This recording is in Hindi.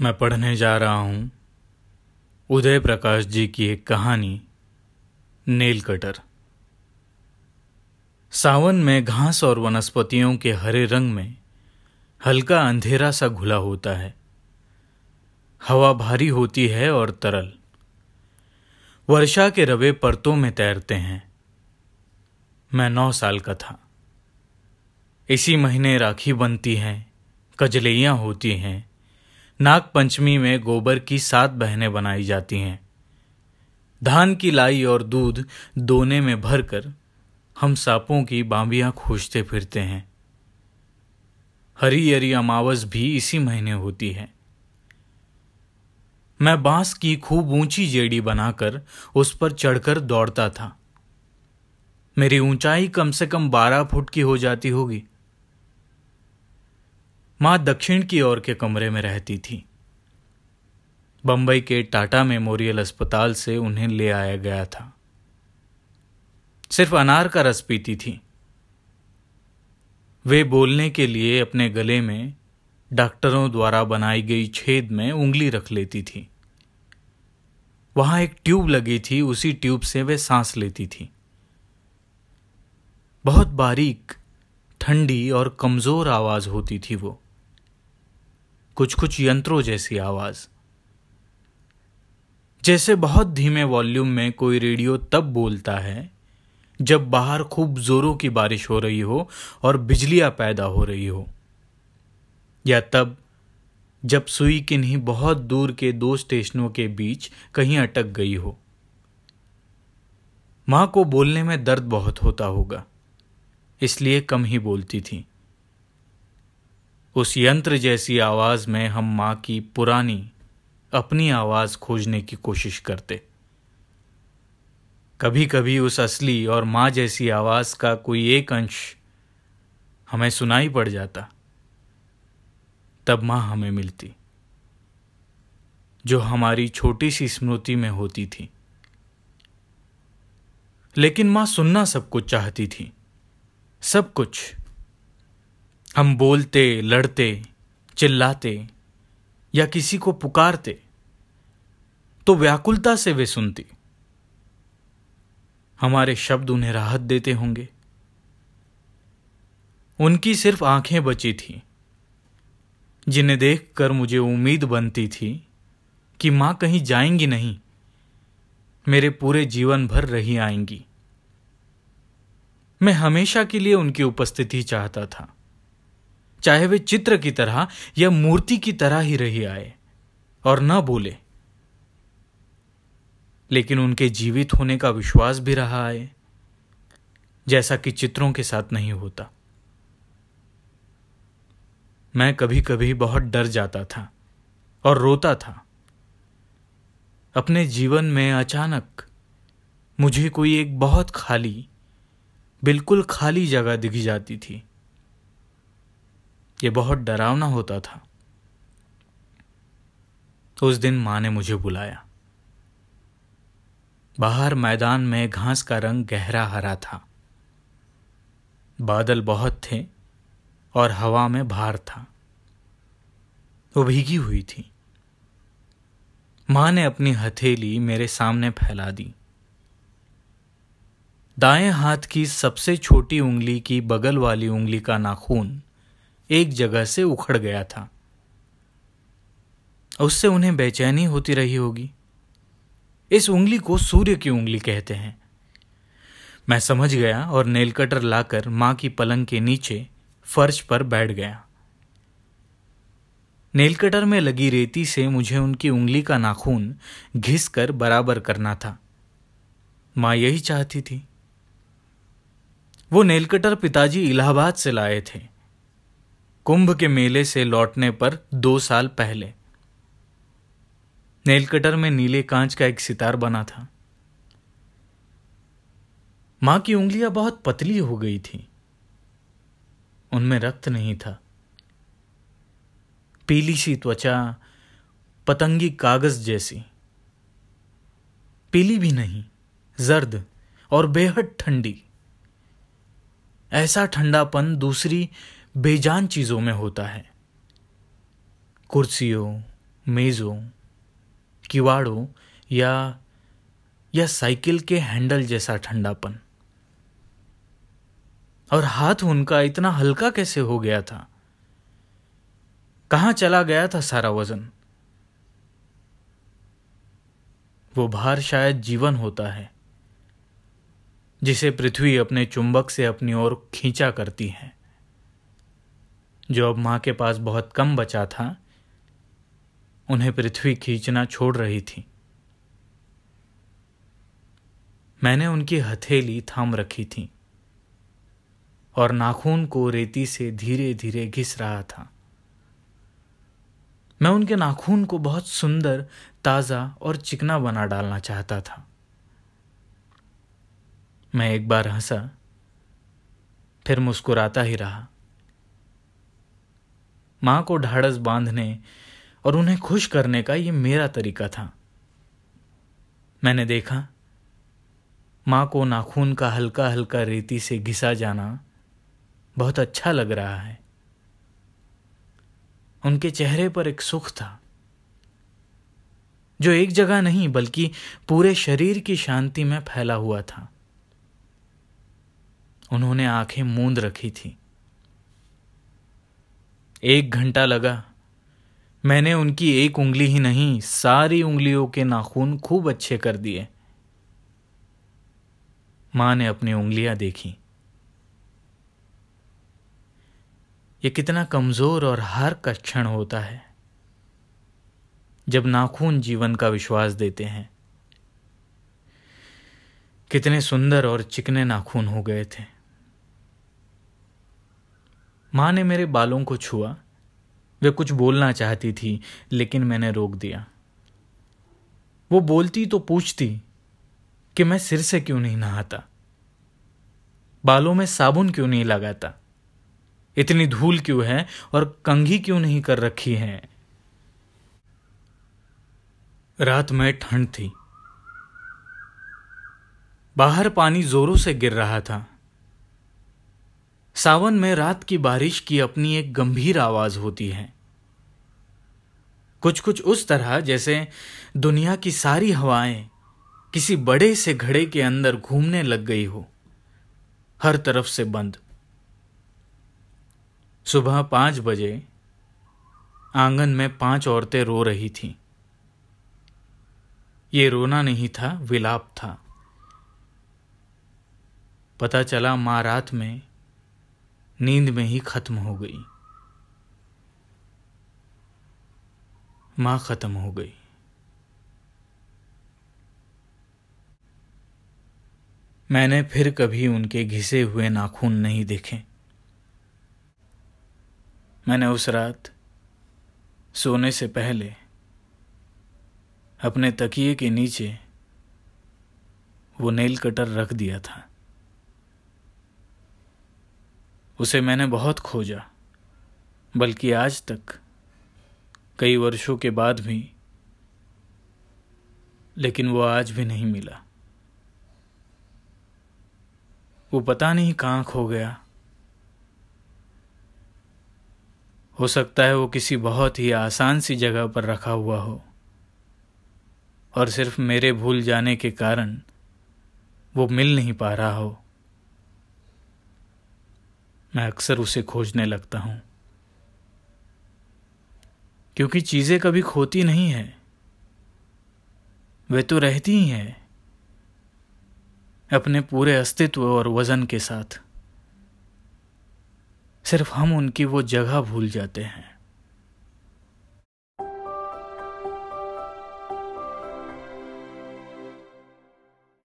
मैं पढ़ने जा रहा हूँ। उदय प्रकाश जी की एक कहानी नेल कटर सावन में घास और वनस्पतियों के हरे रंग में हल्का अंधेरा सा घुला होता है। हवा भारी होती है और तरल। वर्षा के रवे परतों में तैरते हैं। मैं नौ साल का था। इसी महीने राखी बनती हैं, कजलैयाँ होती हैं नाग पंचमी में गोबर की सात बहनें बनाई जाती हैं। धान की लाई और दूध दोने में भरकर हम सांपों की बांबियाँ खोजते फिरते हैं। हरी हरी अमावस भी इसी महीने होती है। मैं बाँस की खूब ऊँची जेड़ी बनाकर उस पर चढ़कर दौड़ता था। मेरी ऊंचाई कम से कम बारह फुट की हो जाती होगी। माँ दक्षिण की ओर के कमरे में रहती थी। बंबई के टाटा मेमोरियल अस्पताल से उन्हें ले आया गया था। सिर्फ़ अनार का रस पीती थी। वे बोलने के लिए अपने गले में डॉक्टरों द्वारा बनाई गई छेद में उंगली रख लेती थी। वहाँ एक ट्यूब लगी थी, उसी ट्यूब से वे सांस लेती थी। बहुत बारीक, ठंडी और कमज़ोर आवाज़ होती थी वो। कुछ कुछ यंत्रों जैसी आवाज़। जैसे बहुत धीमे वॉल्यूम में कोई रेडियो तब बोलता है, जब बाहर खूब जोरों की बारिश हो रही हो और बिजलियाँ पैदा हो रही हो। या तब, जब सुई किन्हीं बहुत दूर के दो स्टेशनों के बीच कहीं अटक गई हो। माँ को बोलने में दर्द बहुत होता होगा, इसलिए कम ही बोलती थी। उस यंत्र जैसी आवाज़ में हम माँ की पुरानी, अपनी आवाज़ खोजने की कोशिश करते। कभी कभी उस असली और माँ जैसी आवाज़ का कोई एक अंश हमें सुनाई पड़ जाता। तब माँ हमें मिलती, जो हमारी छोटी सी स्मृति में होती थी। लेकिन माँ सुनना सब कुछ चाहती थी, सब कुछ। हम बोलते, लड़ते, चिल्लाते या किसी को पुकारते तो व्याकुलता से वे सुनती। हमारे शब्द उन्हें राहत देते होंगे। उनकी सिर्फ़ आँखें बची थी, जिन्हें देखकर मुझे उम्मीद बनती थी कि माँ कहीं जाएँगी नहीं, मेरे पूरे जीवन भर रही आएँगी। मैं हमेशा के लिए उनकी उपस्थिति चाहता था। चाहे वे चित्र की तरह या मूर्ति की तरह ही रही आए और न बोले। लेकिन उनके जीवित होने का विश्वास भी रहा है, जैसा कि चित्रों के साथ नहीं होता। मैं कभी कभी बहुत डर जाता था और रोता था। अपने जीवन में अचानक मुझे कोई एक बहुत खाली, बिल्कुल खाली जगह दिख जाती थी। ये बहुत डरावना होता था। उस दिन माँ ने मुझे बुलाया। बाहर मैदान में घास का रंग गहरा हरा था। बादल बहुत थे और हवा में भार था। वो भीगी हुई थी। माँ ने अपनी हथेली मेरे सामने फैला दी। दाएँ हाथ की सबसे छोटी उंगली की बगल वाली उंगली का नाखून एक जगह से उखड़ गया था। उससे उन्हें बेचैनी होती रही होगी। इस उंगली को सूर्य की उंगली कहते हैं। मैं समझ गया और नेल कटर लाकर माँ की पलंग के नीचे फर्श पर बैठ गया। नेल कटर में लगी रेती से मुझे उनकी उंगली का नाखून घिस कर बराबर करना था। माँ यही चाहती थी। वो नेल कटर पिताजी इलाहाबाद से लाए थे। कुंभ के मेले से लौटने पर दो साल पहले। नेलकटर में नीले कांच का एक सितार बना था। माँ की उंगलियाँ बहुत पतली हो गई थी। उनमें रक्त नहीं था। पीली सी त्वचा, पतंगी कागज़ जैसी। पीली भी नहीं, जर्द और बेहद ठंडी। ऐसा ठंडापन दूसरी बेजान चीज़ों में होता है। कुर्सियों, मेज़ों, किवाड़ों या या साइकिल के हैंडल जैसा ठंडापन। और हाथ उनका इतना हल्का कैसे हो गया था? कहाँ चला गया था सारा वज़न? वो भार शायद जीवन होता है, जिसे पृथ्वी अपने चुंबक से अपनी ओर खींचा करती है। जो अब माँ के पास बहुत कम बचा था, उन्हें पृथ्वी खींचना छोड़ रही थी। मैंने उनकी हथेली थाम रखी थी और नाखून को रेती से धीरे धीरे घिस रहा था। मैं उनके नाखून को बहुत सुंदर, ताज़ा और चिकना बना डालना चाहता था। मैं एक बार हंसा, फिर मुस्कुराता ही रहा। माँ को ढाढ़स बांधने और उन्हें खुश करने का यह मेरा तरीका था। मैंने देखा, माँ को नाखून का हल्का हल्का रेती से घिसा जाना बहुत अच्छा लग रहा है। उनके चेहरे पर एक सुख था, जो एक जगह नहीं बल्कि पूरे शरीर की शांति में फैला हुआ था। उन्होंने आँखें मूंद रखी थी। एक घंटा लगा। मैंने उनकी एक उंगली ही नहीं, सारी उंगलियों के नाखून खूब अच्छे कर दिए। माँ ने अपनी उंगलियाँ देखी। ये कितना कमज़ोर और हर का क्षण होता है, जब नाखून जीवन का विश्वास देते हैं। कितने सुंदर और चिकने नाखून हो गए थे। माँ ने मेरे बालों को छुआ। वे कुछ बोलना चाहती थी, लेकिन मैंने रोक दिया। वो बोलती तो पूछती कि मैं सिर से क्यों नहीं नहाता? बालों में साबुन क्यों नहीं लगाता? इतनी धूल क्यों है और कंघी क्यों नहीं कर रखी है? रात में ठंड थी। बाहर पानी जोरों से गिर रहा था। सावन में रात की बारिश की अपनी एक गंभीर आवाज़ होती है। कुछ कुछ उस तरह, जैसे दुनिया की सारी हवाएँ किसी बड़े से घड़े के अंदर घूमने लग गई हो, हर तरफ़ से बंद। सुबह पाँच बजे आँगन में पाँच औरतें रो रही थीं। ये रोना नहीं था, विलाप था। पता चला माँ रात में नींद में ही खत्म हो गई। माँ खत्म हो गई। मैंने फिर कभी उनके घिसे हुए नाखून नहीं देखे। मैंने उस रात सोने से पहले अपने तकिए के नीचे वो नेल कटर रख दिया था। उसे मैंने बहुत खोजा, बल्कि आज तक कई वर्षों के बाद भी, लेकिन वो आज भी नहीं मिला। वो पता नहीं कहाँ खो गया। हो सकता है वो किसी बहुत ही आसान सी जगह पर रखा हुआ हो, और सिर्फ़ मेरे भूल जाने के कारण वो मिल नहीं पा रहा हो। मैं अक्सर उसे खोजने लगता हूँ। क्योंकि चीज़ें कभी खोती नहीं है। वे तो रहती ही हैं, अपने पूरे अस्तित्व और वज़न के साथ। सिर्फ़ हम उनकी वो जगह भूल जाते हैं।